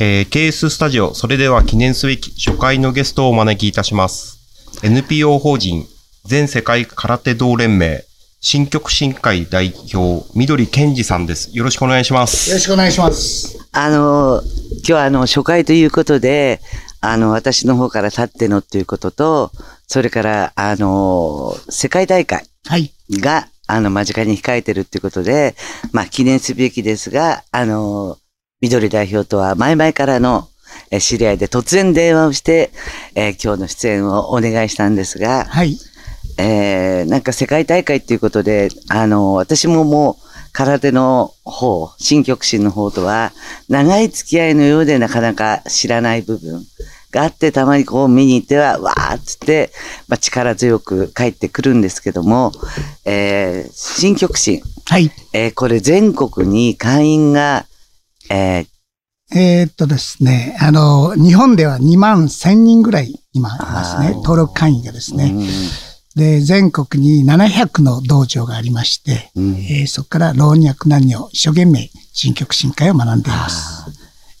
えー、KS スタジオ、それでは記念すべき初回のゲストをお招きいたします。NPO 法人全世界空手道連盟新曲新会代表、緑健二さんです。よろしくお願いします。よろしくお願いします。あの、今日はあの、初回ということで、あの、私の方から立ってのということと、それから、あの、世界大会はい。が、あの、間近に控えてるっていうことで、まあ、記念すべきですが、あの、緑代表とは前々からの、え知り合いで突然電話をして、えー今日の出演をお願いしたんですが、はい。えーなんか世界大会っていうことで、あの、私ももう空手の方、新極真の方とは、長い付き合いのようでなかなか知らない部分があって、たまにこう見に行っては、わーっつって、まあ、力強く帰ってくるんですけども、えー新極真、はい。えーこれ全国に会員が、えーえーっとですね、あの、日本では2万1000人ぐらい今いますね。登録会員がですね。うんで、全国に700の道場がありまして、うん。えーそこから老若男女一生懸命新曲新会を学んでいます。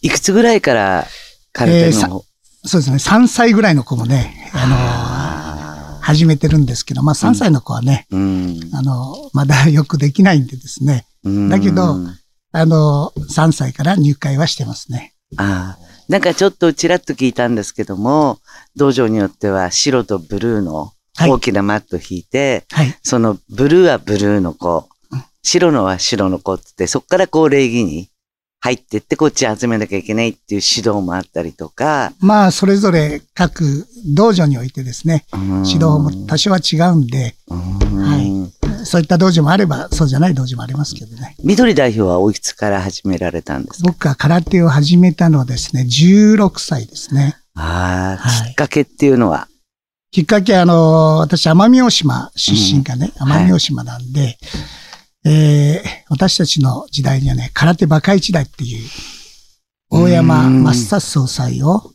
いくつぐらいから空手の方、そうですね、3歳ぐらいの子もね、あの、始めてるんですけど、まあ3歳の子はね、うん。あの、まだよくできないんでですね、うん。だけどあの、3歳から入会はしてますね。ああ。なんかちょっとちらっと聞いたんですけども、道場によっては白とブルーのはい大きなマット引いて、はい。そのブルーはブルーの子うん、白のは白の子ってって、そこからこう礼儀に入ってってこっち集めなきゃいけないっていう指導もあったりとか、まあ、それぞれ各道場においてですね、指導も多少は違うんで、はいそういった道場もあれば、そうじゃない道場もありますけどね。緑代表はおいくつから始められたんですか？僕は空手を始めたのはですね、16歳ですね。ああ、はい。きっかけっていうのは、きっかけは、あの、私、奄美大島出身がね、うん奄美大島なんで、えー私たちの時代にはね、空手バカ一代っていう、大山うん抹殺総裁を、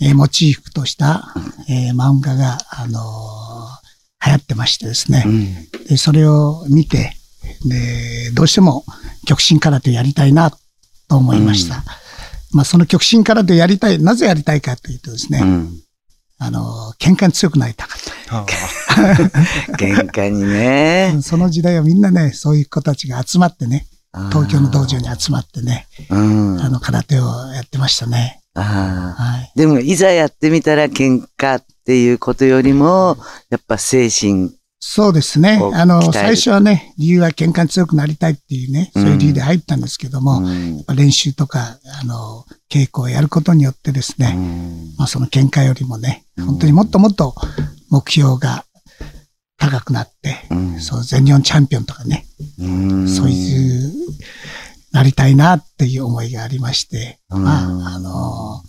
えーモチーフとした、えー漫画が、あのー流行ってましてですね。うんで、それを見て、で、どうしても極真空手やりたいなと思いました。まあ、その極真空手やりたい、なぜやりたいかというとですね、うんあの、喧嘩に強くなりたかった。あ 喧嘩にね。その時代はみんなね、そういう子たちが集まってね、東京の道場に集まってね、うん。あの、空手をやってましたね。はい。でも、いざやってみたら喧嘩っていうことよりも、やっぱ精神。そうですね。あの、最初はね、理由は喧嘩に強くなりたいっていうね、そういう理由で入ったんですけども、うん。やっぱ練習とか、あの、稽古をやることによってですね、うん。まあ、その喧嘩よりもね、うん。本当にもっともっと目標が高くなって、うん。そう、全日本チャンピオンとかね、うん。そういう、なりたいなっていう思いがありまして、うん。まあ、あの、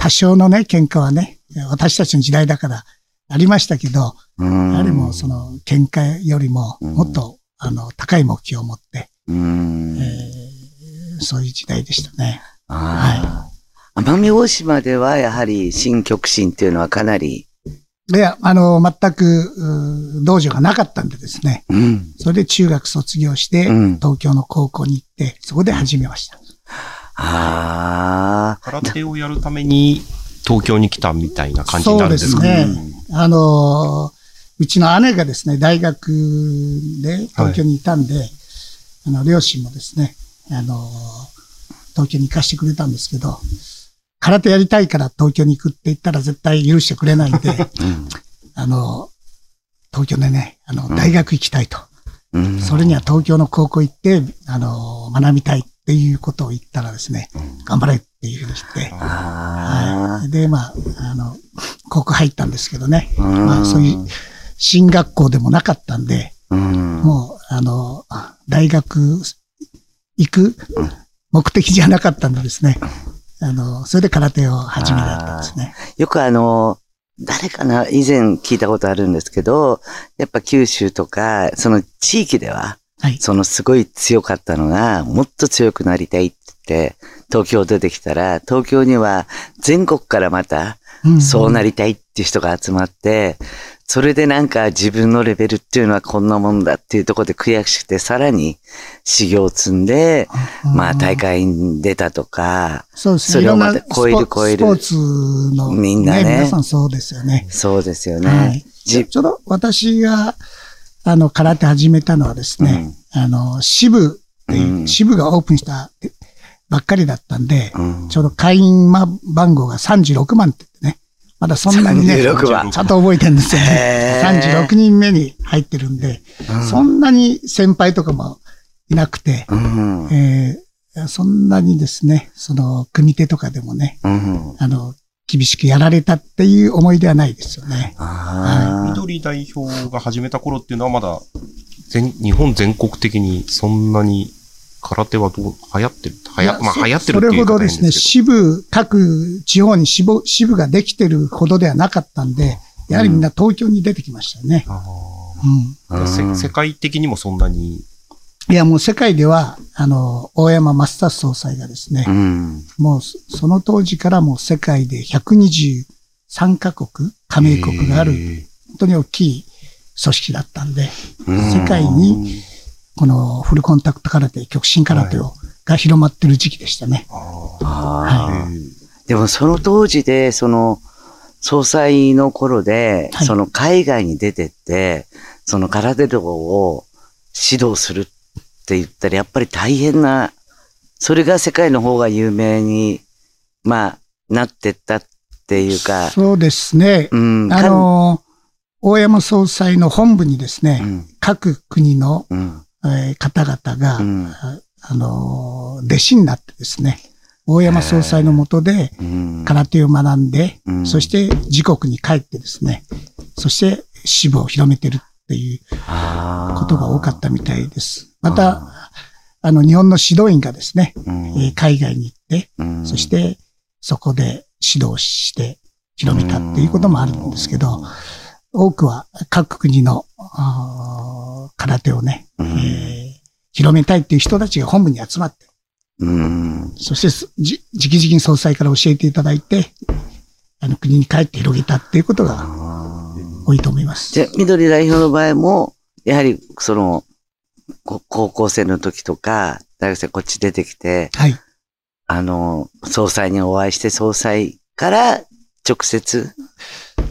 多少のね、喧嘩はね、私たちの時代だからありましたけど、うん。やはりもうその喧嘩よりもうん。もっと、あの、高い目標を持って、うん。えーそういう時代でしたね。ああ奄美大島ではやはり新極真っていうのはかなり、で、あの、全く、道場がなかったんでですね、うん。それで中学卒業して、うん。東京の高校に行って、そこで始めました。ああ。空手をやるために東京に来たみたいな感じになるんですか？そうですね。あの、うちの姉がですね、大学で東京にいたんで、あの、両親もですね、あの、東京に行かしてくれたんですけど、空手やりたいから東京に行くって言ったら絶対許してくれないんで、うん。あの、東京でね、あの、大学行きたいと。うん。それには東京の高校行って、あの、学びたいっていうことを言ったらですね、頑張れっていうふうにして、あはい。で、まあ、あの、高校入ったんですけどね、あ。まあ、そういう、進学校でもなかったんで、うん。もう、あの、大学行く目的じゃなかったんでですね、あの、それで空手を始められたんですね。よくあの、誰かな以前聞いたことあるんですけど、やっぱ九州とか、その地域では、はい。そのすごい強かったのが、もっと強くなりたいって言って、東京出てきたら、東京には全国からまた、うんそうなりたいっていう人が集まって、それでなんか自分のレベルっていうのはこんなもんだっていうところで悔しくて、さらに修行を積んで、まあ大会に出たとか、そうですね。それをまた超える超えるスポーツの、みんなね皆さんそうですよね。そうですよね。はい。じちょうど私が、あの、空手始めたのはですね、あの、支部っていう、うん。支部がオープンしたばっかりだったんで、うん。ちょうど会員番号が36万って言ってね、まだそんなにね、36番ちゃんと覚えてるんですよへね。ー36人目に入ってるんで、そんなに先輩とかもいなくて、うん。えーそんなにですね、その、組手とかでもね、うん。あの、厳しくやられたっていう思い出はないですよね。ああ。緑代表が始めた頃っていうのはまだ、全、日本全国的にそんなに空手はどう、流行ってる流行、まあそ流行ってるっていうそれほどですね、し支部、各地方に支部支部ができてるほどではなかったんで、やはりみんな東京に出てきましたよね。うん。うん世界的にもそんなに、いや、もう世界では、あの、大山マスター総裁がですね、うん。もうそその当時からもう世界で123カ国、加盟国がある、本当に大きい組織だったんで、世界にこのフルコンタクト空手、極真空手を、が広まってる時期でしたね。ああ。でもその当時で、その、総裁の頃で、はいその海外に出てって、その空手道を指導するって言ったら、やっぱり大変な、それが世界の方が有名に、まあ、なってったっていうか、そうですね。うん、あの、大山総裁の本部にですね、うん、各国の、うん、えー方々が、うん。ああの、弟子になってですね、大山総裁の下でうん、空手を学んで、うん。そして自国に帰ってですね、そして支部を広めてるっていうことが多かったみたいです。また、あの、日本の指導員がですね、うん。えー海外に行って、うん。そしてそこで指導して広めたっていうこともあるんですけど、多くは各国の空手をね、うん。えー広めたいっていう人たちが本部に集まって、うん、そしてすじ、直々に総裁から教えていただいて、あの国に帰って広げたっていうことが多いと思います。じゃあ、緑代表の場合も、やはり、その、こ高校生の時とか、大学生こっち出てきて、はい。あの、総裁にお会いして、総裁から直接、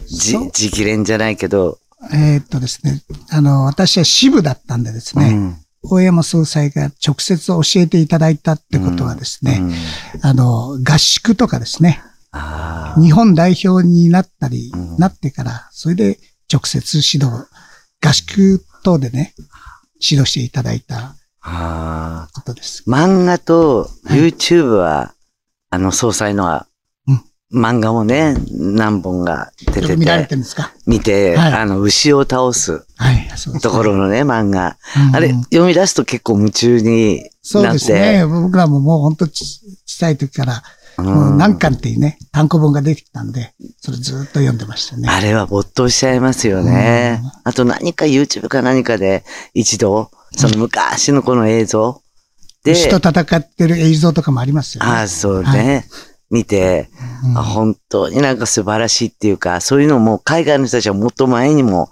じ直伝じゃないけど、えーっとですね、あの、私は支部だったんでですね、うん。大山総裁が直接教えていただいたってことはですね、うん。あの、合宿とかですね、日本代表になったり、うんなってから、それで直接指導、合宿等でね、指導していただいたあことです。ー。漫画とはい YouTube は、あの、総裁のは、うん漫画もね、何本が出てよく見られてて、るんですか？見て、はいあの、牛を倒すはい、そうです、ところのね、漫画。うんあれ、読み出すと結構夢中にそうなって。ですね。僕らももう本当ち小さい時から、何巻っていうね、単行本が出てきたんで、それずっと読んでましたね。あれは没頭しちゃいますよね。あと何か YouTube か何かで一度、その昔のこの映像で、牛と戦ってる映像とかもありますよね。ああ、そうはいね、見て、うんあ、本当になんか素晴らしいっていうか、そういうのも海外の人たちはもっと前にも、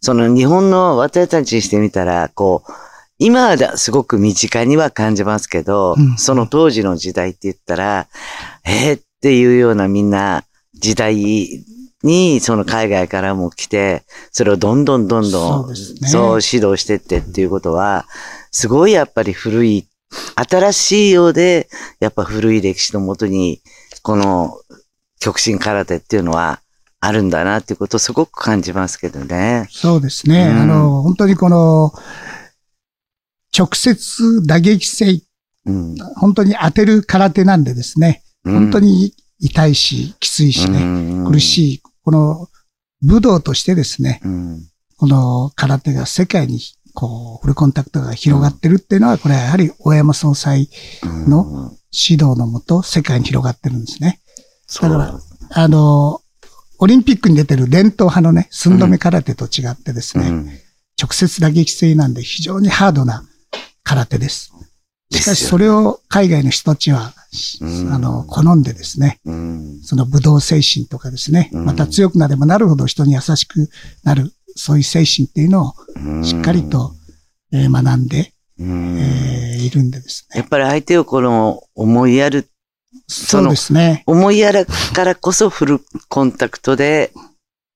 その日本の私たちにしてみたら、こう、今はだすごく身近には感じますけど、うんその当時の時代って言ったら、えーっていうようなみんな時代に、その海外からも来て、それをどんどんどんどん、そうですねそう指導してってっていうことは、すごいやっぱり古い、新しいようで、やっぱ古い歴史のもとに、この極真空手っていうのはあるんだなっていうことをすごく感じますけどね。そうですね。うんあの、本当にこの、直接打撃性、うん。本当に当てる空手なんでですね、本当にに痛いし、きついしね、苦い。しい、この武道としてですね、うん。この空手が世界にこう、フルコンタクトが広がってるっていうのは、これはやはり大山総裁の指導のもと世界に広がってるんですね。だからあの、オリンピックに出てる伝統派のね、寸止め空手と違ってですね、うん。直接打撃性なんで非常にハードな空手です。しかしそれを海外の人たちは、うんあの、好んでですね、うん。その武道精神とかですね、うんまた強くなればなるほど人に優しくなる、そういう精神っていうのをうんしっかりと、えー学んで、うんえーいるんでですね。やっぱり相手をこの思いやる、そうですね。思いやるからこそフルコンタクトで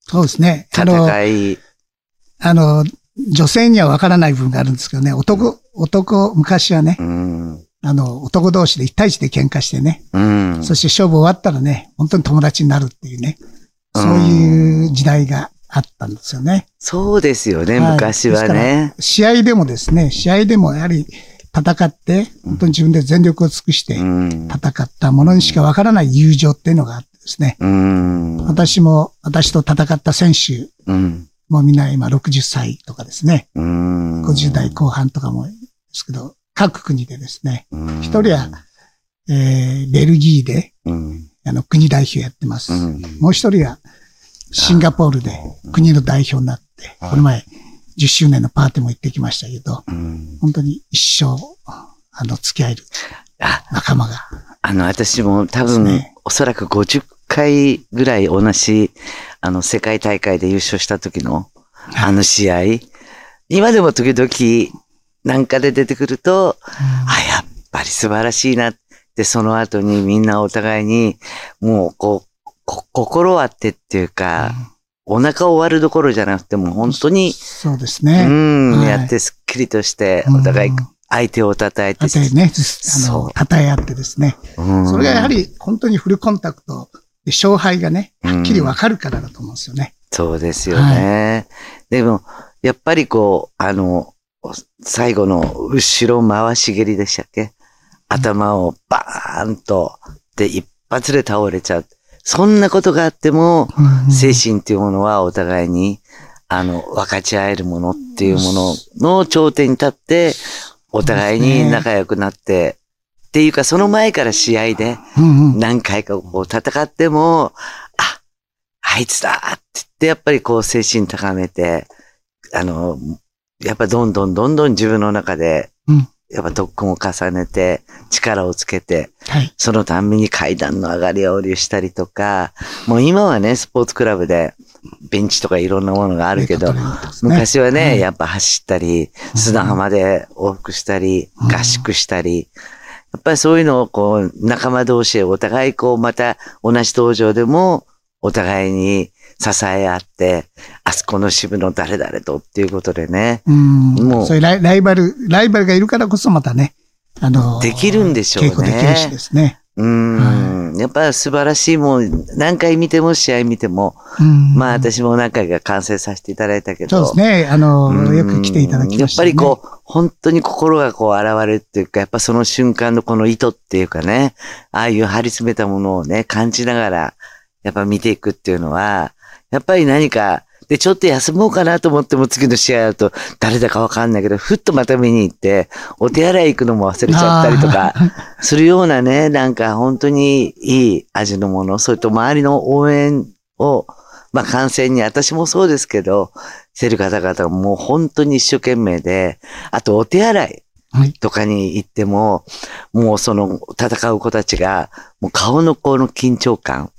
そうですね。あの、戦い、あの、女性にはわからない部分があるんですけどね、男、男、昔はね、うん。あの、男同士で一対一で喧嘩してね、うん。そして勝負終わったらね、本当に友達になるっていうね、そういう時代があったんですよね。そうですよね、はい昔はね。試合でもですね、試合でもやはり戦って、本当に自分で全力を尽くしてうん。戦ったものにしかわからない友情っていうのがあってですね、うん。私も、私と戦った選手うん。もみんな今60歳とかですね、うん。50代後半とかもですけど、各国でですね、うん。一人は、えー、ベルギーで、うん。あの、国代表やってます。うん。もう一人は、シンガポールで国の代表になって、はいこの前、10周年のパーティーも行ってきましたけど、うん。本当に一生、あの、付き合えるあ、仲間が。あの、私も多分、ねおそらく50回ぐらい同じ、あの、世界大会で優勝した時の、あの試合、今でも時々、なんかで出てくると、あ、やっぱり素晴らしいなって、その後にみんなお互いに、もう、こう、こ心割ってっていうか、お腹を割るどころじゃなくても、本当に、そうですうね。ん、はいやってすっきりとして、うんお互い相手を叩いて、あとね、あの、そう称え合ってですね。うんそれがやはり本当にフルコンタクトで勝敗がね、うんはっきりわかるからだと思うんですよね。そうですよね。でも、やっぱりこう、あの、最後の後ろ回し蹴りでしたっけ？頭をバーンと、で、一発で倒れちゃう。そんなことがあっても、うん。精神っていうものはお互いに、あの、分かち合えるものっていうものの頂点に立って、お互いに仲良くなって、っていうか、その前から試合で、何回かこう戦っても、あ、あいつだって言って、やっぱりこう精神高めて、あの、やっぱどんどんどんどん自分の中でうん、やっぱ特訓を重ねて、力をつけて、はい。そのたんびに階段の上がり下りをしたりとか、もう今はね、スポーツクラブでベンチとかいろんなものがあるけど、ね。昔はね、はい。やっぱ走ったり、砂浜で往復したり、うん。合宿したり、やっぱりそういうのをこう、仲間同士でお互いこう、また同じ登場でも、お互いに支え合って、あそこの支部の誰々とっていうことでね、うん。もう。そういうライライバル、ライバルがいるからこそまたね、あの、できるんでしょうね。稽古できるしですね。うーん、やっぱり素晴らしいもん、何回見ても試合見ても、うん。まあ私も何回か観戦させていただいたけど、そうですね。あの、うん。よく来ていただきました、ね。やっぱりこう、本当に心がこう現れるっていうか、やっぱその瞬間のこの意図っていうかね、ああいう張り詰めたものをね、感じながら、やっぱ見ていくっていうのは、やっぱり何か、で、ちょっと休もうかなと思っても次の試合だと誰だかわかんないけど、ふっとまた見に行って、お手洗い行くのも忘れちゃったりとか、するようなね、なんか本当にいい味のもの、それと周りの応援を、まあ観戦に私もそうですけど、してる方々がもう本当に一生懸命で、あとお手洗いはい。とかに行っても、もうその戦う子たちが、もう顔のこの緊張感。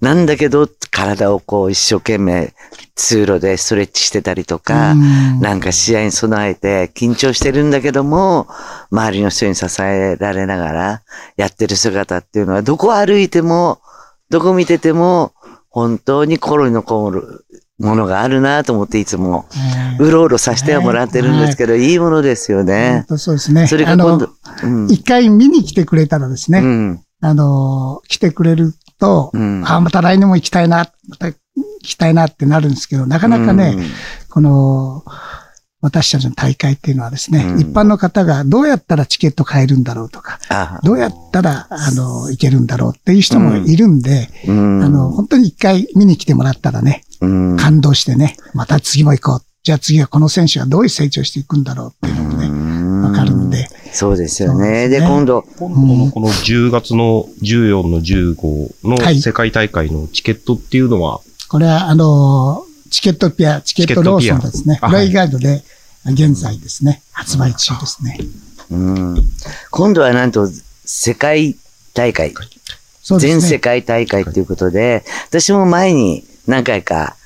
なんだけど、体をこう一生懸命通路でストレッチしてたりとか、うんなんか試合に備えて緊張してるんだけども、周りの人に支えられながらやってる姿っていうのは、どこ歩いても、どこ見てても、本当に心に残るものがあるなと思っていつも、えーうろうろさせてはもらってるんですけど、いいものですよねそうですね。それが今度、うん。一回見に来てくれたらですね、うん。あの、来てくれると、うんあ、また来年も行きたいな、また行きたいなってなるんですけど、なかなかね、この、私たちの大会っていうのはですね、うん一般の方がどうやったらチケット買えるんだろうとか、あ、どうやったら、あの、行けるんだろうっていう人もいるんで、うん。あの、本当に一回見に来てもらったらね、うん、感動してね、また次も行こう。じゃあ次はこの選手がどういう成長していくんだろうっていうのもね、わかるんで。そうですよね。で、ね今度、今度のこの10月の14の15はいの世界大会のチケットっていうのは、これは、あの、チケットピア、チケットローソンですね。フライガイドで、現在ですね、発売中ですね。うん。今度はなんと、世界大会、そうですね。全世界大会ということで、私も前に何回か、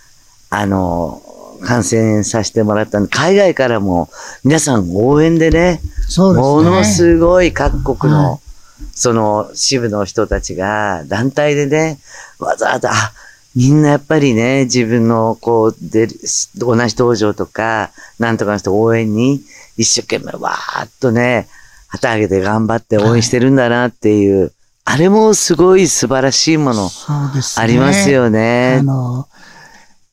あの、観戦させてもらったんで、海外からも皆さん応援でね、そうですね。ものすごい各国の、はいその支部の人たちが団体でね、わざわざ、あ、みんなやっぱりね、自分のこう、で、同じ道場とか、なんとかの人応援に一生懸命わーっとね、旗上げて頑張って応援してるんだなっていう、あれもすごい素晴らしいもの。ありますよねあ。の、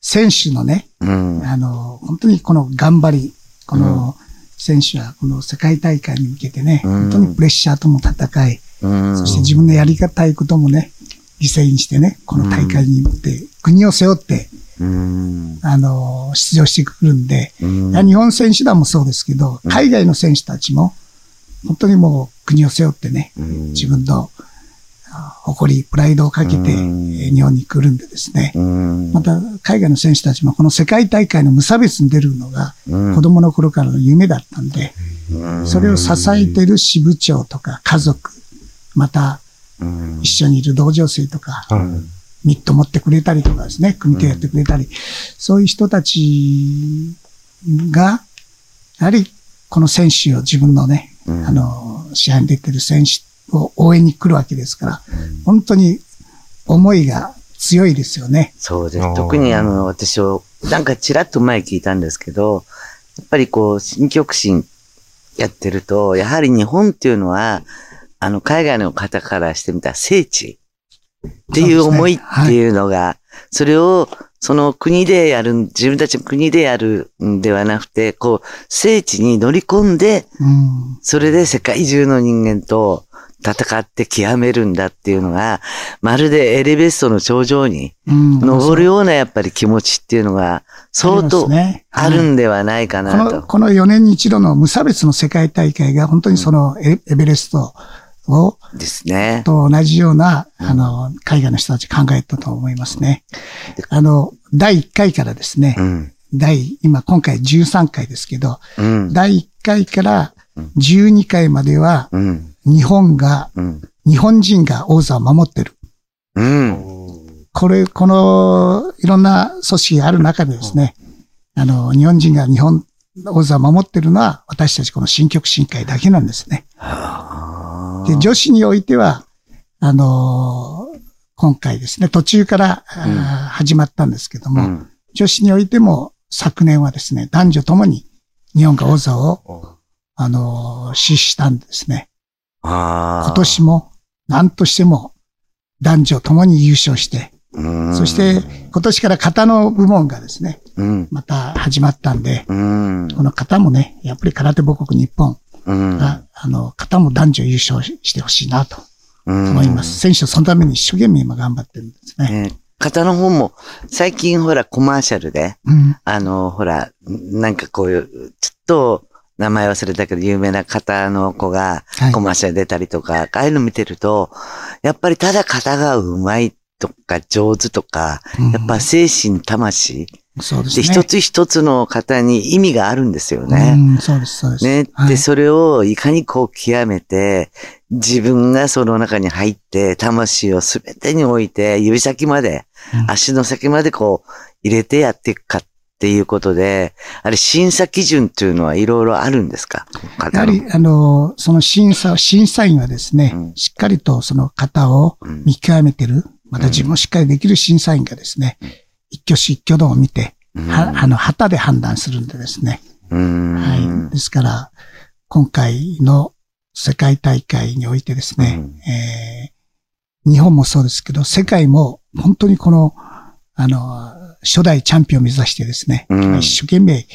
選手のね、うん。あの、本当にこの頑張り、この選手はこの世界大会に向けてね、うん本当にプレッシャーとも戦い、うん。そして自分のやりたいこともね、犠牲にしてね、この大会に行って、国を背負って、うん。あの、出場してくるんで、日本選手団もそうですけど、海外の選手たちも、本当にもう国を背負ってね、うん自分のあ誇り、プライドをかけて、日本に来るんでですね、うん。また海外の選手たちもこの世界大会の無差別に出るのがうん。子供の頃からの夢だったんで、うん。それを支えてる支部長とか家族、またうん。一緒にいる同情生とか、ミット持ってくれたりとかですね、組手やってくれたり、そういう人たちが、やはりこの選手を自分のね、うん。あの、試合に出てる選手を応援に来るわけですから、本当に思いが強いですよね。そうです。特にあの、私を、なんかちらっと前聞いたんですけど、やっぱりこう、新極真やってると、やはり日本っていうのは、あの、海外の方からしてみたら聖地っていう思いっていうのが、それを、その国でやる、自分たちの国でやるんではなくて、こう、聖地に乗り込んで、うん。それで世界中の人間と戦って極めるんだっていうのが、まるでエレベストの頂上にうん登るようなやっぱり気持ちっていうのが相当あるんではないかこなと。の、この4年に一度の無差別の世界大会が本当にそのエエベレストを、ですね。と同じような、あの、海外の人たち考えたと思いますね。あの、第1回からですねう、ん。第、今今回13回ですけど、うん。第1回から12回まではうん。日本が、うん。日本人が王座を守ってる。うん。これ、この、いろんな組織がある中でですね、あの、日本人が日本王座を守ってるのは、私たちこの新曲新会だけなんですね。あで、女子においては、あのー今回ですね、途中から、うん始まったんですけども、うん。女子においても昨年はですね、男女ともに日本が王座を、あのー死したんですね。今年も何としても男女ともに優勝して、うん、そして今年から型の部門がですね、うん。また始まったんで、うん。この型もね、やっぱり空手母国日本うん。が、あの、型も男女優勝してほしいなとうん思います。選手はそのために一生懸命今頑張ってるんですね。ね型の方も、最近ほらコマーシャルで、うん。あの、ほら、なんかこういう、ちょっと、名前忘れたけど、有名な方の子がはいコマーシャル出たりとか、ああいうの見てると、やっぱりただ型がうまいとか上手とか、うんやっぱ精神、魂、で、そうですね。一つ一つの型に意味があるんですよね。うん、そうです、そうです。ね。で、はいそれをいかにこう極めて、自分がその中に入って、魂をすべてに置いて、指先まで、うん足の先までこう入れてやっていくかっていうことで、あれ審査基準っていうのはいろいろあるんですか？やはり、あの、その審査、審査員はですね、うん。しっかりとその型をうん。見極めてる、また自分をしっかりできる審査員がですね、一挙手一挙動を見て、はあの、旗で判断するんでですね。うん。はい。ですから、今回の世界大会においてですね、えー日本もそうですけど、世界も本当にこの、あの、初代チャンピオンを目指してですね、うん一生懸命、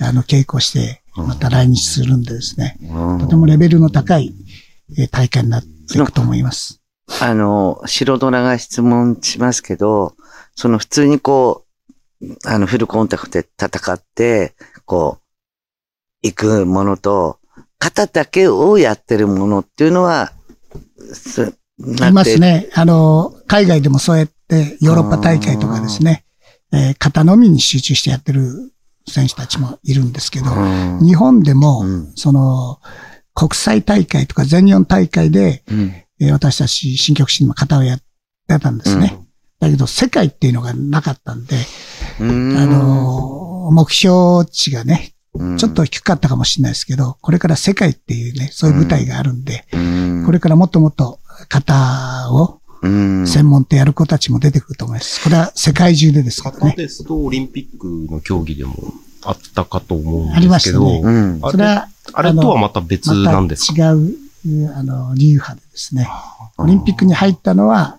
あの、稽古して、また来日するんでですね、うんとてもレベルの高いえー大会になっていくと思います。あの、素人らが質問しますけど、その普通にこう、あの、フルコンタクトで戦って、こう、行くものと、型だけをやってるものっていうのは、すいます。ね。あの、海外でもそうやって、ヨーロッパ大会とかですね、えー型のみに集中してやってる選手たちもいるんですけど、うん日本でも、うんその、国際大会とか全日本大会で、うん。えー私たち新曲心の方をやってたんですね。だけど、世界っていうのがなかったんで、うん。あのー目標値がね、うん、ちょっと低かったかもしれないですけど、これから世界っていうね、そういう舞台があるんで、うん、これからもっともっと型をうん、専門ってやる子たちも出てくると思います。これは世界中でですけど型ね。ですと、オリンピックの競技でもあったかと思うんありでけど、ますしたねうん。あそれは、あれとはまた別なんですか？また違う、あの、流派でですね。オリンピックに入ったのは、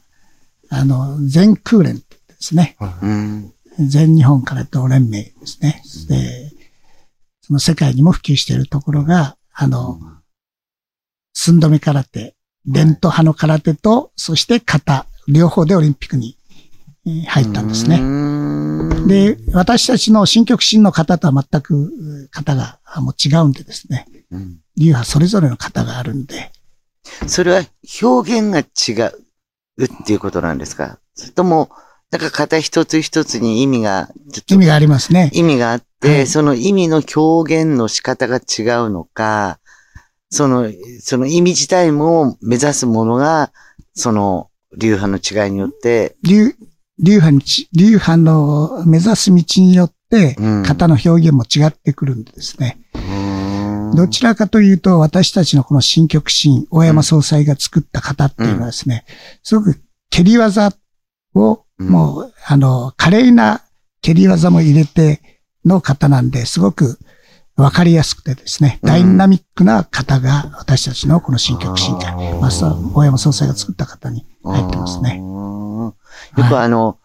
あの、全空連ですね。うん。全日本空手道連盟ですね。で、その世界にも普及しているところが、あの、寸止め空手、伝統派の空手と、そして型、両方でオリンピックにえー入ったんですね。ねで、私たちの新曲新の型とは全くう型があもう違うんでですね。うん流派それぞれの型があるんで、それは表現が違うっていうことなんですか？それとも、なんか型一つ一つに意味が、意味がありますね。意味があって、はいその意味の表現の仕方が違うのか、その、その意味自体も目指すものが、その流派の違いによって、流、流派にち、流派の目指す道によってうん、型の表現も違ってくるんでですね。うーん。どちらかというと、私たちのこの新曲新、大山総裁が作った型っていうのはですね、すごく蹴り技を、うん。もう、あの、華麗な蹴り技も入れての型なんで、すごくわかりやすくてですね、うん。ダイナミックな型が私たちのこの新曲新会、あー。マスター、大山総裁が作った型に入ってますね。よくあの、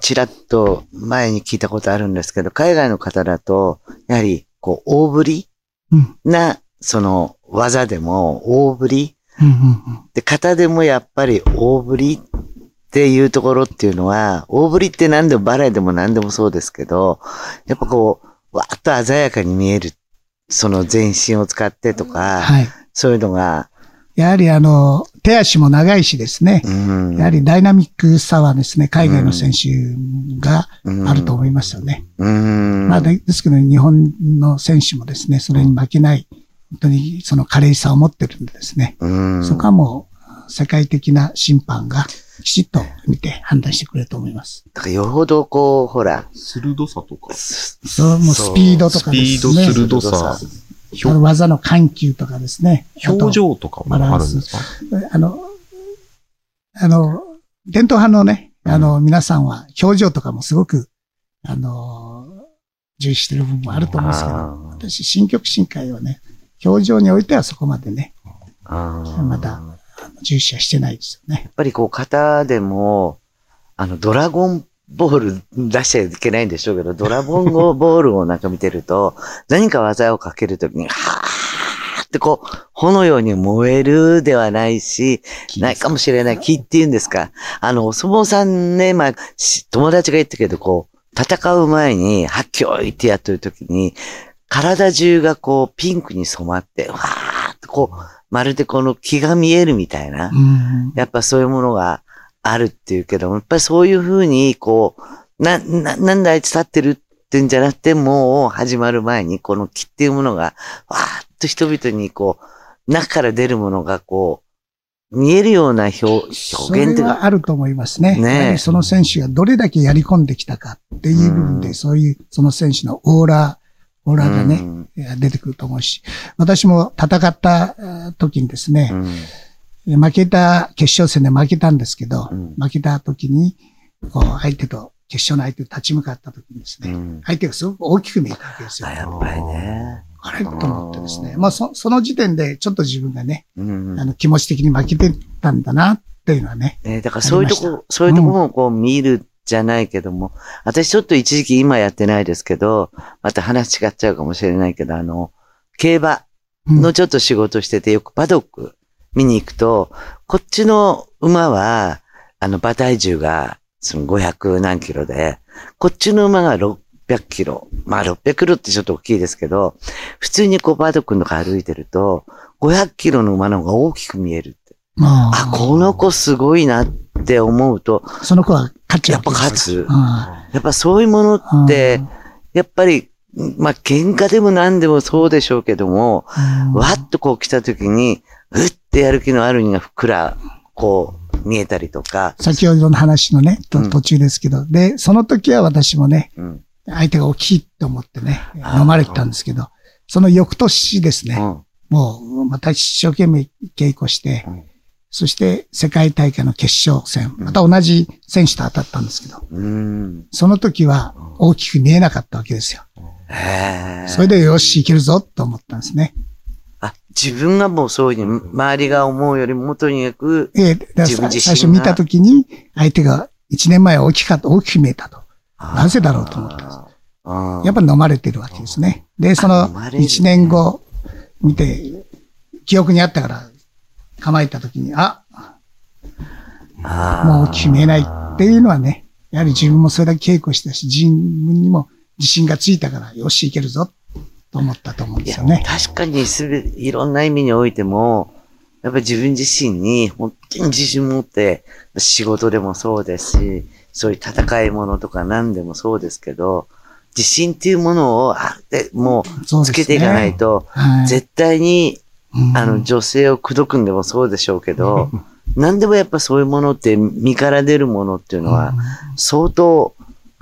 ちらっと前に聞いたことあるんですけど、海外の方だと、やはり、こう、大振りうん。な、その、技でも、大振り。で、型でもやっぱり大振りっていうところっていうのは、大振りって何でもバレエでも何でもそうですけど、やっぱこう、わーっと鮮やかに見える、その全身を使ってとか、はい。そういうのが、やはりあの、手足も長いしですね。うんやはりダイナミックさはですね、海外の選手があると思いますよね。うん。まあ、でですけど、日本の選手もですね、それに負けない、本当にその華麗さを持ってるんでですね、うんそこはもう世界的な審判がきちっと見て判断してくれると思います。だからよほどこう、ほら、鋭さとか。そう、もうスピードとかスピード、ですね。鋭さ、あの技の緩急とかですね。表情とかもあるんですか？あの、あの、伝統派のね、あの、皆さんは表情とかもすごく、あの、重視してる部分もあると思うんですけど、私、新曲新会はね、表情においてはそこまでね、まだあの重視はしてないですよね。やっぱりこう、型でも、あの、ドラゴンボール出しちゃいけないんでしょうけど、ドラゴンボールをなんか見てると、何か技をかけるときに、はーってこう、炎のように燃えるではないし、ないかもしれない。気って言うんですか？あの、お相撲さんね、まあ、し友達が言ったけど、こう、戦う前に、はっきょいってやってるときに、体中がこう、ピンクに染まって、わーってこう、まるでこの気が見えるみたいなう。ん。やっぱそういうものがあるっていうけども、やっぱりそういうふうに、こう、な、な、なんであいつ立ってるってんじゃなくて、もう始まる前に、この気っていうものが、わーっと人々にこう、中から出るものがこう、見えるような表、表そ現っていうか、あると思いますね。ねその選手がどれだけやり込んできたかっていう部分うんで、そういう、その選手のオーラ、オーラがね、うん。出てくると思うし、私も戦ったえー時にですねう、ん。負けた、決勝戦で負けたんですけど、うん。負けた時に、こう、相手と、決勝の相手と立ち向かった時にですね、うん。相手がすごく大きく見えたわけですよ。あ、。やっぱりね。あれ？と思ってですね。まあ、そ、その時点で、ちょっと自分がね、うんあの、気持ち的に負けてたんだな、っていうのはね。ね、だからそういうとこ、そういうとこもこう見るじゃないけども、私ちょっと一時期今やってないですけど、また話違っちゃうかもしれないけど、あの、競馬うんのちょっと仕事してて、よくパドック見に行くと、こっちの馬は、あの、馬体重が、その500何キロで、こっちの馬が600キロ。まあ600キロってちょっと大きいですけど、普通にこうパドックの中歩いてると、500キロの馬の方が大きく見えるって。まあ、この子すごいなって思うと、その子は勝っちやっぱ勝つ。うん。やっぱそういうものって、やっぱりまあ、喧嘩でも何でもそうでしょうけども、うん。わっとこう来た時に、うってやる気のあるにがふっくら、こう、見えたりとか、先ほどの話のね、途中ですけど、で、その時は私もね、うん。相手が大きいと思ってね、飲まれてたんですけど、その翌年ですね、うん。もう、また一生懸命稽古して、うんそして世界大会の決勝戦、また同じ選手と当たったんですけど、うん。その時は大きく見えなかったわけですよ。それでよし、いけるぞと思ったんですね。あ、自分がもうそういう周りが思うよりもとにかく、え自分自身が最初見た時に、相手が1年前は大きかった、大きく見えたと。なぜだろうと思ったんです。やっぱ飲まれてるわけですね。で、その飲まれる1年後見て、記憶にあったから構えた時に、あ、あー。もう大きく見えないっていうのはね、やはり自分もそれだけ稽古したし、自分にも自信がついたから、よし、いけるぞ、と思ったと思うんですよね。確かにすべ、いろんな意味においても、やっぱり自分自身に本当に自信持って、仕事でもそうですし、そういう戦いものとか何でもそうですけど、自信っていうものを、あでもそうつけていかないと、はい。絶対に、うんあの、女性を口説くんでもそうでしょうけど、何でもやっぱそういうものって、身から出るものっていうのは、相当、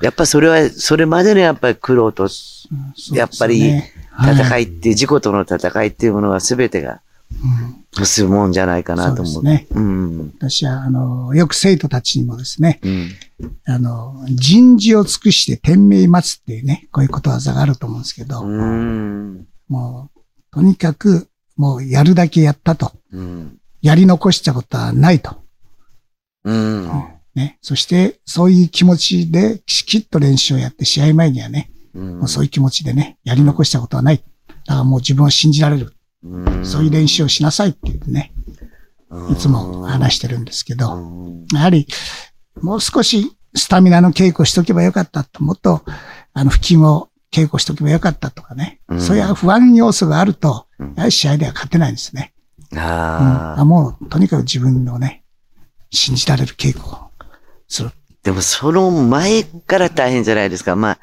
やっぱそれは、それまでのやっぱり苦労とうんやっぱり戦いっていう、自己との戦いっていうものは全てがうん結ぶもんじゃないかなと思う。そうですねうん。私は、あの、よく生徒たちにもですね、うん。あの、人事を尽くして天命待つっていうね、こういうことわざがあると思うんですけど、うん。もう、とにかく、もうやるだけやったと。うん。やり残したことはないと。うん。ね。そして、そういう気持ちで、きちっと練習をやって、試合前にはね、うんもうそういう気持ちでね、やり残したことはない。だからもう自分を信じられる。うんそういう練習をしなさいっていうね、いつも話してるんですけうど、んやはり、もう少しスタミナの稽古しとけばよかったと、もっと、あの、腹筋を稽古しとけばよかったとかね、うんそういう不安要素があるとうん、やはり試合では勝てないんですね。うんああ。あもう、とにかく自分のね、信じられる稽古をする。でもその前から大変じゃないですか。まあ、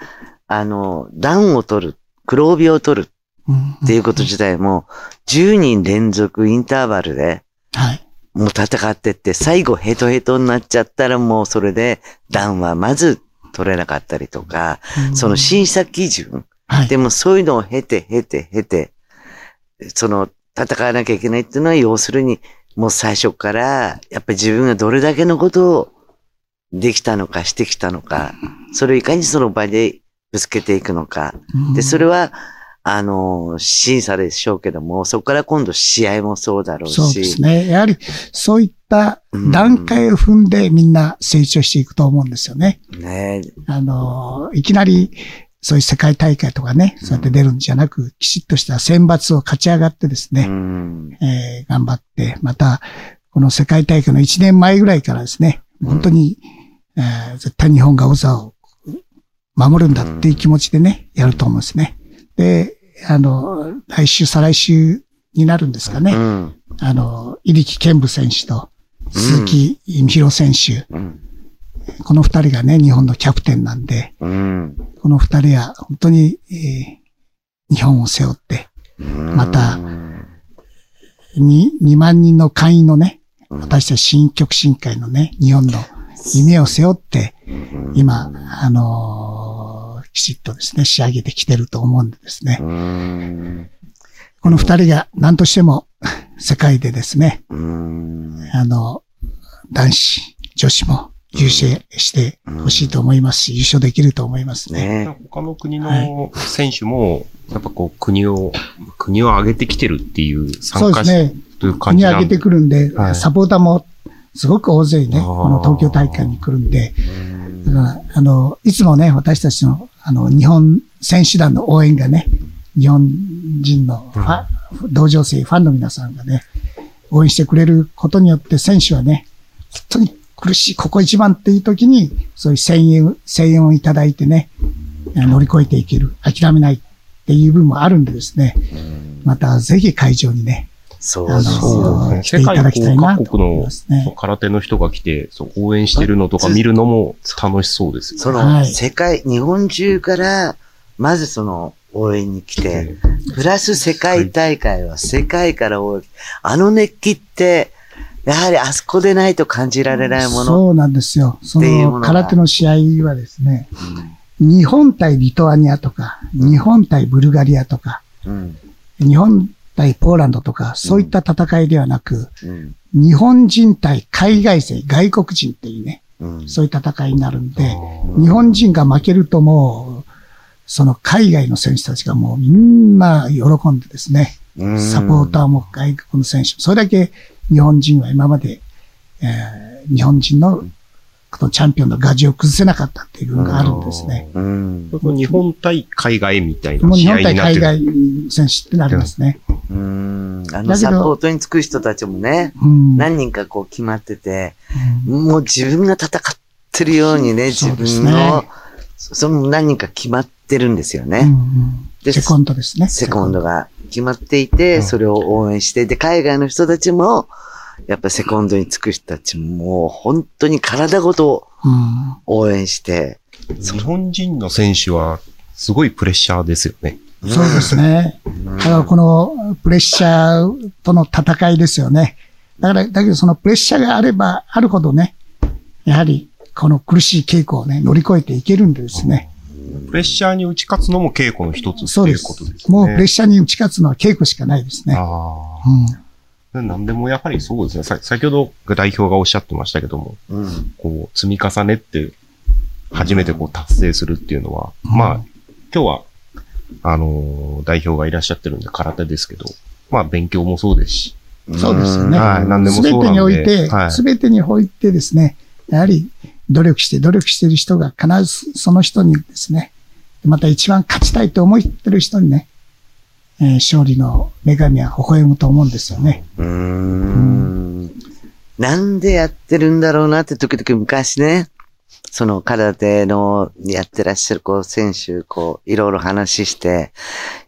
あの、段を取る、黒帯を取るうんっていうこと自体も、10人連続インターバルで、はい。もう戦ってって、最後ヘトヘトになっちゃったらもうそれで段はまず取れなかったりとか、うんその審査基準、はい。でもそういうのを経て経て経て、その戦わなきゃいけないっていうのは要するにもう最初からやっぱり自分がどれだけのことをできたのかしてきたのか、それをいかにその場でぶつけていくのか。で、それは、は、あの、審査でしょうけども、そこから今度試合もそうだろうし。そうですね。やはり、そういった段階を踏んでみんな成長していくと思うんですよね。ねあの、いきなり、そういう世界大会とかね、そうやって出るんじゃなく、きちっとした選抜を勝ち上がってですうね、ん。えー頑張って、また、この世界大会の1年前ぐらいからですね、本当に、えー絶対日本が王座を守るんだっていう気持ちでね、やると思うんですね。で、あの、来週、再来週になるんですかね。うん。あの、入木健武選手と鈴木美弘選手、うん。この二人がね、日本のキャプテンなんで、うん。この二人は本当に、えー日本を背負って、またに2万人の会員のね、うん私たち新曲新会のね、日本の夢を背負って、今、あのーきちっとですね、仕上げてきてると思うんでですね。うん。この二人が何としても世界でですね、うん。あの、男子、女子も優勝してほしいと思いますし、優勝できると思いますね。ね他の国の選手も、やっぱこう国を、国を上げてきてるっていうそう参加ですね。という感国じなんで上げてくるんで、はいサポーターもすごく大勢ね、この東京大会に来るんで、うんだからあの、いつもね、私たちの、あの、日本選手団の応援がね、日本人のファ、同情生、ファンの皆さんがね、応援してくれることによって選手はね、本当に苦しい、ここ一番っていう時に、そういう声援、声援をいただいてね、乗り越えていける、諦めないっていう部分もあるんでですね、またぜひ会場にね、あそうですそうよ。ですね。世界各国の。空手の人が来て、そう応援してるのとか見るのも楽しそうですよ。その、はい世界、日本中から、まずその応援に来て、プラス世界大会は世界から応援、あの熱気って、やはりあそこでないと感じられないもの。そうなんですよ。その空手の試合はですね、日本対リトアニアとか、日本対ブルガリアとか、うん。日本対ポーランドとか、そういった戦いではなく、うん。日本人対海外勢、外国人っていうね、うん。そういう戦いになるんで、日本人が負けるともう、その海外の選手たちがもうみんな喜んでですね、うんサポーターも外国の選手も、それだけ日本人は今まで、えー日本人のこのチャンピオンのガジを崩せなかったっていう部分があるんですね。うん。日本対海外みたいもう日本な試合に対なってる。海外選手ってなりますね。うん。あのサポートにつく人たちもね、うん。何人かこう決まってて、うんもう自分が戦ってるようにね、自そうですね分の、その何人か決まってるんですよね。うんうんでセコンドですね。セコンドが決まっていて、うんそれを応援して、で、海外の人たちも、やっぱセコンドにつく人たちも、もう本当に体ごとうん。応援して、日本人の選手はすごいプレッシャーですよね。そうですね。だからこのプレッシャーとの戦いですよね。だから、だけどそのプレッシャーがあればあるほどね、やはりこの苦しい稽古をね、乗り越えていけるんでですね。プレッシャーに打ち勝つのも稽古の一つってそうですいうことです。ね。もうプレッシャーに打ち勝つのは稽古しかないですね。あうん。あ。なんでもやはりそうですね。さ先ほど代表がおっしゃってましたけども、うん。こう、積み重ねって、初めてこう達成するっていうのは、うんまあ、今日は、あのー代表がいらっしゃってるんで空手ですけど、まあ勉強もそうですし、そうですよねはい、なんでもすべてそうなんで。においては、いすべてにおいてですね、やはり努力して、努力している人が必ずその人にですね、また一番勝ちたいと思ってる人にね、えー勝利の女神は微笑むと思うんですよね。うーん。なんでやってるんだろうなって時々昔ね、その空手のやってらっしゃるこう選手、こういろいろ話して、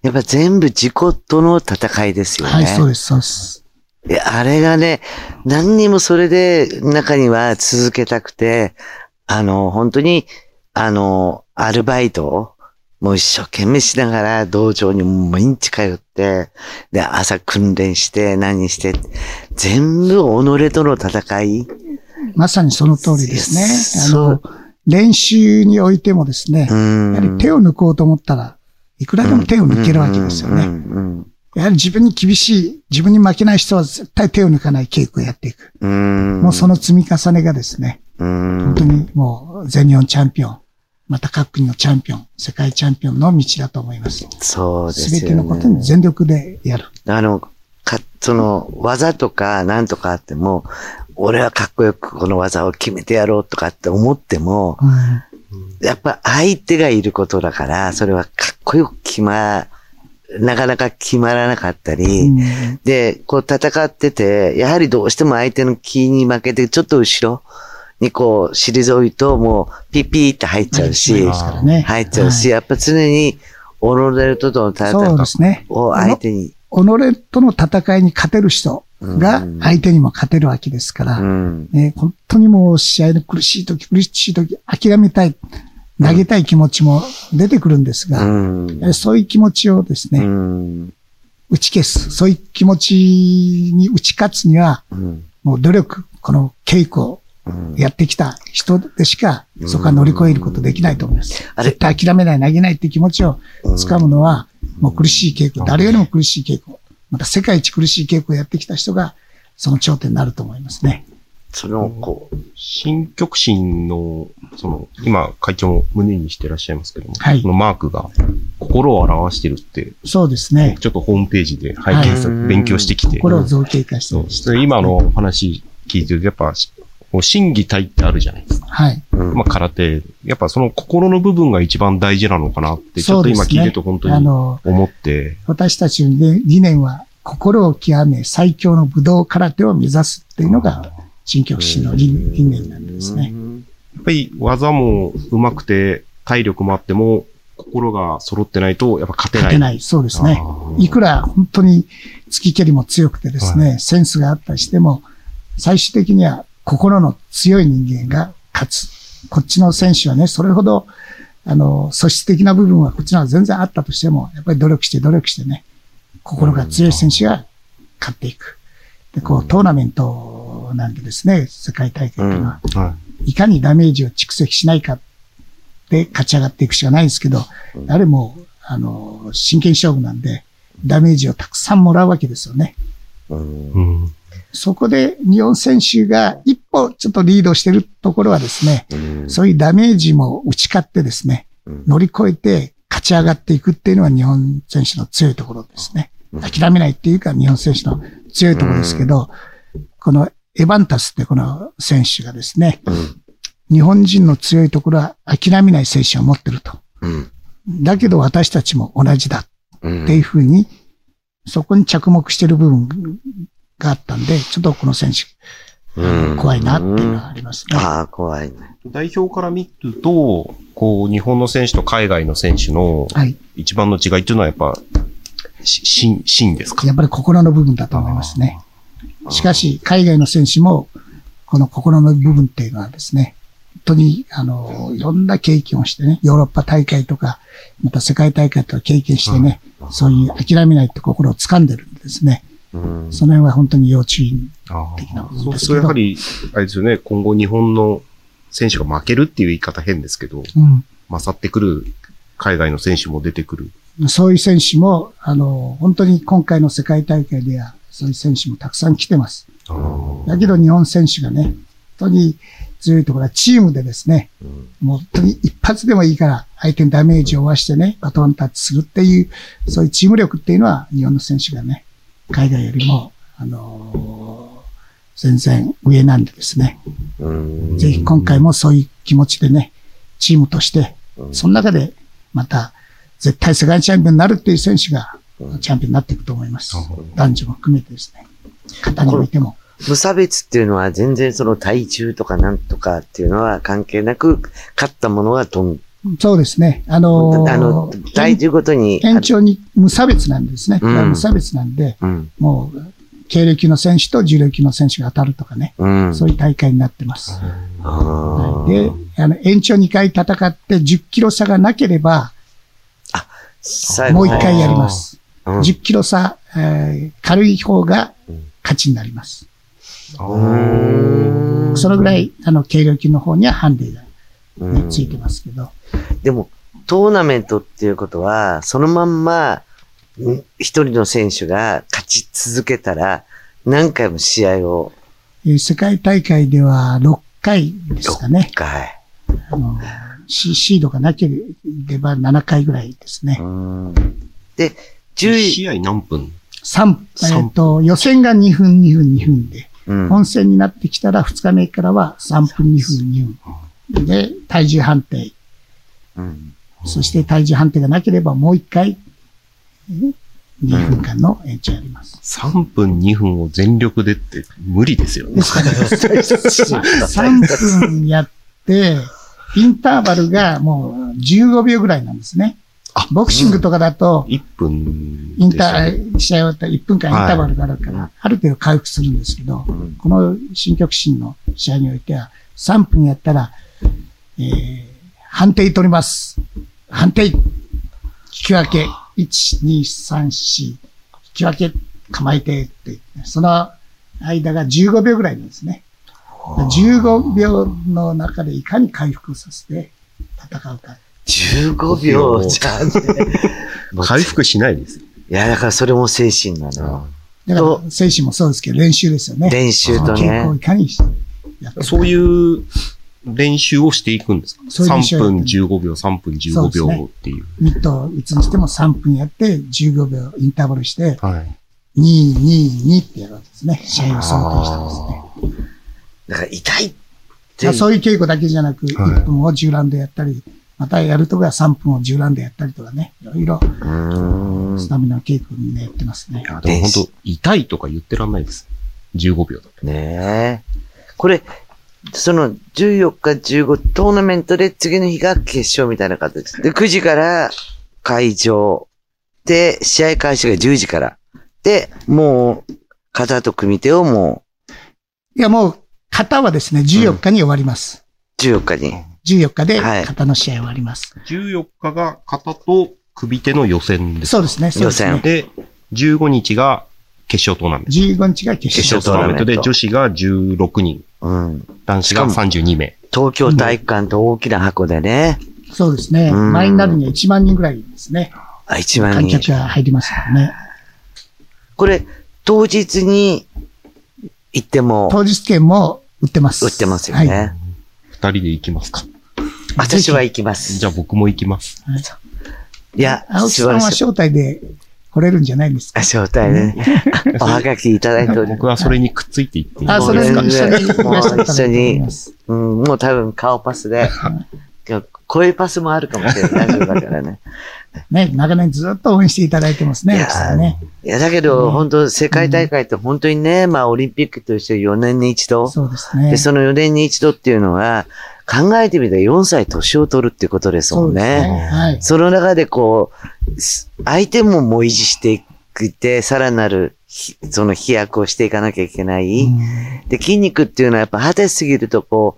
やっぱ全部自己との戦いですよね。はい、そうです、そうです。いや、あれがね、何にもそれで中には続けたくて、あの、本当に、あの、アルバイトを、もう一生懸命しながら道場に毎日通って、で、朝訓練して何して、全部己との戦い。まさにその通りですね。あそうの、練習においてもですねう、ん。やはり手を抜こうと思ったら、いくらでも手を抜けるわけですよね。やはり自分に厳しい、自分に負けない人は絶対手を抜かない稽古をやっていく。うん。もうその積み重ねがですね、うん、本当にもう全日本チャンピオン、また各国のチャンピオン、世界チャンピオンの道だと思います。そうですよね。すべてのことに全力でやる。あの、か、その、技とかなんとかあっても、俺はかっこよくこの技を決めてやろうとかって思っても、うんやっぱ相手がいることだから、それはかっこよく決ま、なかなか決まらなかったり、うんで、こう戦ってて、やはりどうしても相手の気に負けて、ちょっと後ろにこう退いと、もうピッピーって入っちゃうし、ね入っちゃうし、やっぱ常に、オロレルとの戦いですね。を相手に、己との戦いに勝てる人が相手にも勝てるわけですから、うん。ね、本当にもう試合の苦しい時、苦しい時、諦めたい、投げたい気持ちも出てくるんですうが、ん。そういう気持ちをですね、うん。打ち消す、そういう気持ちに打ち勝つには、うん。もう努力、この稽古やってきた人でしか、そこは乗り越えることできないと思います。あれ絶対諦めない、投げないって気持ちを掴むのは、もう苦しい稽古、誰よりも苦しい稽古、また世界一苦しい稽古をやってきた人が、その頂点になると思いますね。その、こう、新極真の、その、今、会長も胸にしてらっしゃいますけども、はい。そのマークが心を表してるって、そうですね。ちょっとホームページで拝見さ、はい。勉強してきて、これを造形化して今のお話聞いてると、やっぱ、こう心技体ってあるじゃないですか。はい。うんまあ、空手。やっぱその心の部分が一番大事なのかなって、ちょっと今聞いてると本当にあの、思って、私たちのね理念は、心を極め最強の武道空手を目指すっていうのが、新極真の理理念なんですね。やっぱり技も上手くて、体力もあっても、心が揃ってないと、やっぱ勝てない。勝てない。そうですね。いくら本当に突き蹴りも強くてですね、センスがあったりしても、最終的には心の強い人間が勝つ。こっちの選手はね、それほど、あの、素質的な部分はこっちの方が全然あったとしても、やっぱり努力して努力してね、心が強い選手が勝っていく。で、こう、トーナメントなんでですね、世界大会っていうのは、はいかにダメージを蓄積しないかで勝ち上がっていくしかないですけど、誰も、あの、真剣勝負なんで、ダメージをたくさんもらうわけですよね。うんい。うん。そこで日本選手が一歩ちょっとリードしてるところはですね、うん。そういうダメージも打ち勝ってですね、うん。乗り越えて勝ち上がっていくっていうのは日本選手の強いところですね。諦めないっていうか日本選手の強いところですけど、このエバンタスってこの選手がですね、うん。日本人の強いところは諦めない精神を持ってると。うん。だけど私たちも同じだうんっていうふうに、そこに着目してる部分があったんで、ちょっとこの選手、うん怖いなっていうのはありますね。ああ、怖いね。代表から見ると、こう、日本の選手と海外の選手のはい。一番の違いっていうのはやっぱ、し芯、芯ですか？やっぱり心の部分だと思いますね。しかし、海外の選手も、この心の部分っていうのはですね、本当に、あの、いろんな経験をしてね、ヨーロッパ大会とか、また世界大会とか経験してね、そういう諦めないって心を掴んでるんでですね、うんその辺は本当に要注意。あ的なそうでするとやはり、あれですよね、今後日本の選手が負けるっていう言い方変ですけど、うん。勝ってくる海外の選手も出てくる。そういう選手も、あの、本当に今回の世界大会では、そういう選手もたくさん来てます。だけど日本選手がね、本当に強いところはチームでですね、もう本当に一発でもいいから相手にダメージを負わしてね、バトンタッチするっていう、そういうチーム力っていうのは日本の選手がね、海外よりも、あのー全然上なんでですね、うんぜひ今回もそういう気持ちでね、チームとして、その中でまた絶対世界チャンピオンになるっていう選手がチャンピオンになっていくと思います。男女も含めてですね。方においても。無差別っていうのは全然その体重とかなんとかっていうのは関係なく、勝ったものはどん、そうですね。あのーあの、体重ごとに。延長に無差別なんですね。うん無差別なんで、うん。もう、経歴の選手と重量級の選手が当たるとかね。うん。そういう大会になってます。あーで、あの、延長2回戦って10キロ差がなければ、最後もう1回やります。うん10キロ差、えー軽い方が勝ちになります。うんそのぐらい、あの、軽量級の方にはハンデが、ねうんついてますけど。でも、トーナメントっていうことは、そのまんま、ん一人の選手が勝ち続けたら、何回も試合を、えー世界大会では6回ですかね6。回。あの、シシードがなければ7回ぐらいですねう。んで、10位、試合何分？3、え三っ、と、予選が2分、2分、2分で、うん本戦になってきたら2日目からは3分、2分、2分。で、体重判定。うんそして体重判定がなければもう1回、2分間の延長やります。?3 分2分を全力でって無理ですよねで。すから、3分やって、インターバルがもう15秒ぐらいなんですね。ボクシングとかだと、1分インター、試合終わったら1分間インターバルがあるから、ある程度回復するんですけど、この新極真の試合においては、3分やったら、えー、判定取ります。判定引き分け。1、2、3、4。引き分け、構えてって、その間が15秒ぐらいなんですね。15秒の中でいかに回復させて戦うか。15秒じゃんね。回復しないです。いや、だからそれも精神なの。だから、精神もそうですけど、練習ですよね。練習と稽古をねい。かにやってそういう練習をしていくんですか？そういう練習 ?3 をやって分15秒、3分15秒っていう。ミットを打つにしても3分やって、15秒インターバルして、はい。2、2、2ってやるわけですね。試合を想定してますね。だから痛いっまてあ、そういう稽古だけじゃなく、はい1分を10ラウンドやったり、またやるときは3分を10ラウンドやったりとかね、いろいろスタミナの稽古みんなやってますねい。や、でも本当痛いとか言ってらんないです。15秒だと。ねえ。これ、その14日15トーナメントで次の日が決勝みたいな形で、9時から会場で、試合開始が10時から。で、もう、肩と組手をもいや、もう、型はですね、14日に終わります。う14日に。14日ではい肩の試合終わります。14日が肩と首手の予選ですか？そうですね、そうですね。で、15日が決勝トーナメント。15日が決決勝。勝トーナメントで決女子が16人、うん。男子が32名。東京体育館と大きな箱でね。そうですね。うん前になるには1万人ぐらいですね。あ、一番観人。客が入りますからね。これ、当日に行っても当日券も売ってます。売ってますよはい。ね。二人で行きますか。私は行きます。じゃあ僕も行きます。いや、青木さんは。招待で来れるんじゃないですあ、か招待ね。おはがきいただいております。僕はそれにくっついて行っていいあ、それに一緒にいらっしゃったらと思います。うん、もう多分顔パスで。いや声パスもあるかもしれない。大丈夫だからね。ね、長年ずっと応援していただいてますね、いやね。いや、だけど、本当世界大会って本当にね、まあ、オリンピックとして4年に一度。そうですね。で、その4年に一度っていうのは、考えてみたら4歳年を取るってことですもんそうですね。ね。はい。その中でこう、す相手ももう維持していくて、さらなるひ、その飛躍をしていかなきゃいけない。うんで、筋肉っていうのはやっぱ果てすぎるとこ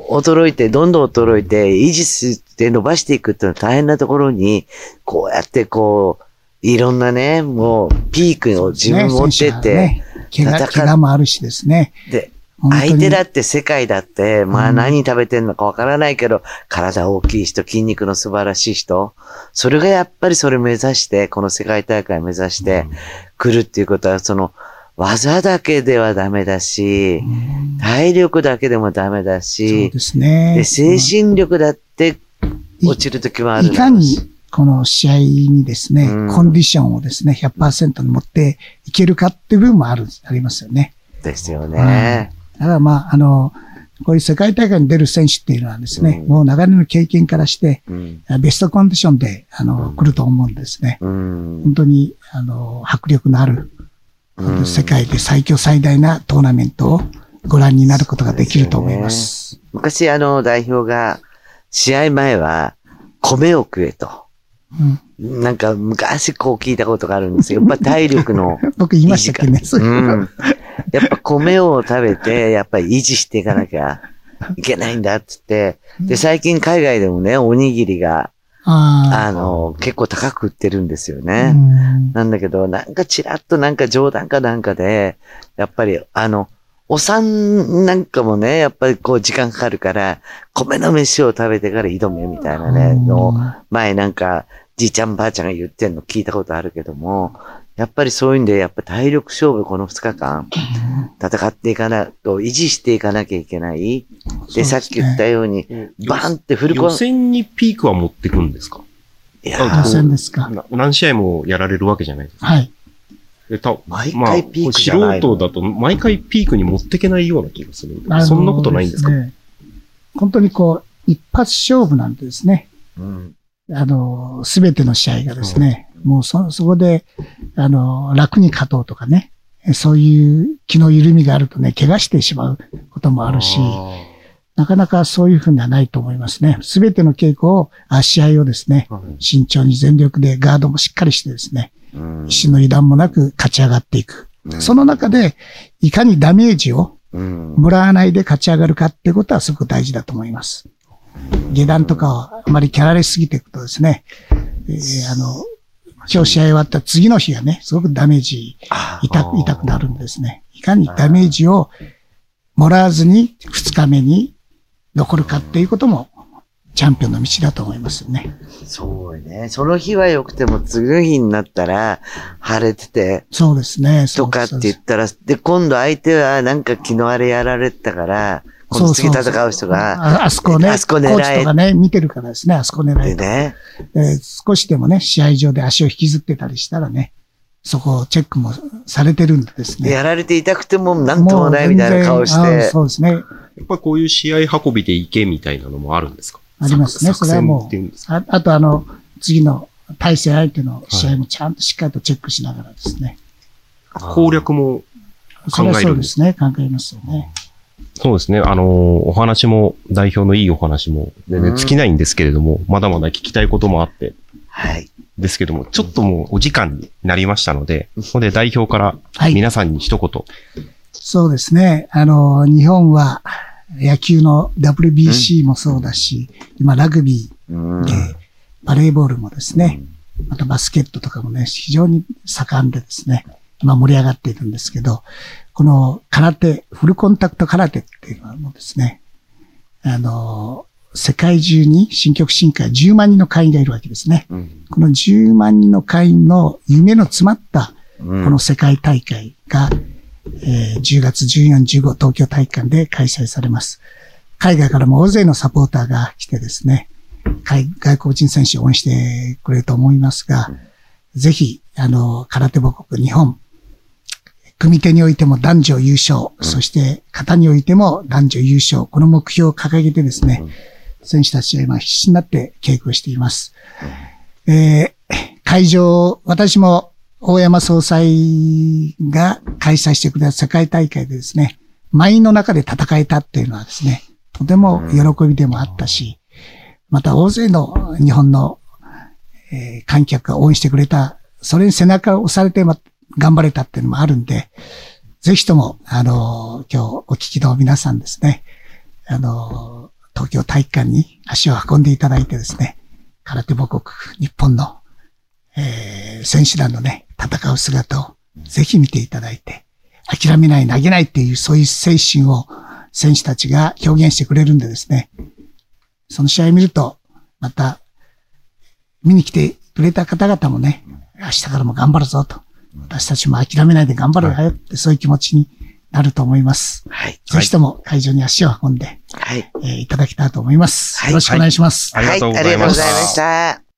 う、衰えて、どんどん衰えて、維持して伸ばしていくっていうのは大変なところに、こうやってこう、いろんなね、もう、ピークを自分持ってって、ね、怪我、戦っ怪我もあるしですね。で、相手だって世界だって、まあうん。何食べてんのかわからないけど、体大きい人、筋肉の素晴らしい人、それがやっぱりそれ目指して、この世界大会目指して来るっていうことは、その、技だけではダメだし、うん。体力だけでもダメだそうし、ですね。で、精神力だって落ちる時もあるいかに、この試合にですね、うん。コンディションをですね、100%に持っていけるかっていう部分もある、ありますよね。ですよね。だからまあ、あの、こういう世界大会に出る選手っていうのはですね、うんもう長年の経験からして、うん。ベストコンディションで、あの、来ると思うんですね。うん本当に、あの、迫力のある、うん世界で最強最大なトーナメントをご覧になることができると思います。昔あの代表が、試合前は、米を食えと。うん、なんか昔こう聞いたことがあるんですよ。やっぱ体力の。僕言いましたっけね、そうん。やっぱ米を食べて、やっぱり維持していかなきゃいけないんだって言って。で、最近海外でもね、おにぎりが、ああの、結構高く売ってるんですよあ、ね。うんなんだけど、なんかちらっとなんか冗談かなんかで、やっぱりあの、お産なんかもね、やっぱりこう時間かかるから、米の飯を食べてから挑めみたいなね、のを前なんか、じいちゃんばあちゃんが言ってんの聞いたことあるけども、やっぱりそういうんで、やっぱ体力勝負この2日間、戦っていかなと、維持していかなきゃいけない。で、さっき言ったように、バーンってフルコン、予選にピークは持ってくんですか？いや予ー選ですか。な何試合もやられるわけじゃないですか。はい。でた毎まあ、回ピークじゃないの。素人だと毎回ピークに持ってけないような気がするそんなことないんですか？ね。本当にこう、一発勝負なんてですね、うんあの、すべての試合がですね、もうそ、そこで、あの、楽に勝とうとかね、そういう気の緩みがあるとね、怪我してしまうこともあるし、なかなかそういうふうにはないと思いますね。すべての稽古を、あ試合をですね、慎重に全力でガードもしっかりしてですね、うん一の油断もなく勝ち上がっていく。その中で、いかにダメージをうんもらわないで勝ち上がるかっていうことはすごく大事だと思います。下段とかをあまりキャラレすぎていくとですね、えーあの、今日試合終わった次の日がね、すごくダメージあ痛く、痛くなるんですね。いかにダメージをもらわずに二日目に残るかっていうことも、チャンピオンの道だと思いますよね。そうね。その日は良くても次の日になったら晴れててそうですね。とかって言ったら、で、今度相手はなんか昨日あれやられてたから、今度次戦う人が、ああそこね、あそこ狙えコーチとかね、見てるからですね、あそこ狙えと。でね、えー少しでもね、試合上で足を引きずってたりしたらね、そこをチェックもされてるんでですね。やられて痛くてもなんともないみたいな顔しもう全然あて、そうですね。やっぱりこういう試合運びでいけみたいなのもあるんですか？ありますね。作それはもうああとあの、次の対戦相手の試合もちゃんとしっかりとチェックしながらですね。攻略もそれは考えるんでそうですすね。考えますよね。そうですね。あのーお話も、代表のいいお話も全然尽きないんですけれども、まだまだ聞きたいこともあって、はい。ですけども、ちょっともうお時間になりましたので、ここで代表からはい皆さんに一言。そうですね。あの、日本は、野球の WBC もそうだし、今ラグビうんーで、バレーボールもですね、またバスケットとかもね、非常に盛んでですね、今盛り上がっているんですけど、この空手、フルコンタクト空手っていうのもですね、あの、世界中に新曲新会10万人の会員がいるわけですね。うんこの10万人の会員の夢の詰まったうんこの世界大会が、えー10月14、15東京体育館で開催されます。海外からも大勢のサポーターが来てですね、海外国人選手を応援してくれると思いますが、ぜひ、あの、空手母国日本、組手においても男女優勝、そして型においても男女優勝、この目標を掲げてですね、選手たちは今必死になって稽古しています。えー会場、私も大山総裁が開催してくれた世界大会でですね、満員の中で戦えたっていうのはですね、とても喜びでもあったし、また大勢の日本の、えー観客が応援してくれた、それに背中を押されてま頑張れたっていうのもあるんで、ぜひとも、あの今日お聞きの皆さんですね、あの東京体育館に足を運んでいただいてですね、空手母国、日本の、えー選手団のね、戦う姿をぜひ見ていただいて、諦めない、投げないっていう、そういう精神を選手たちが表現してくれるんでですね、その試合見ると、また、見に来てくれた方々もね、明日からも頑張るぞと。私たちも諦めないで頑張るよって、そういう気持ちになると思います。はい。ぜひとも会場に足を運んで、はい。えーいただきたいと思います。はいよろしくお願いします。ありがとうございますはありがとうございました。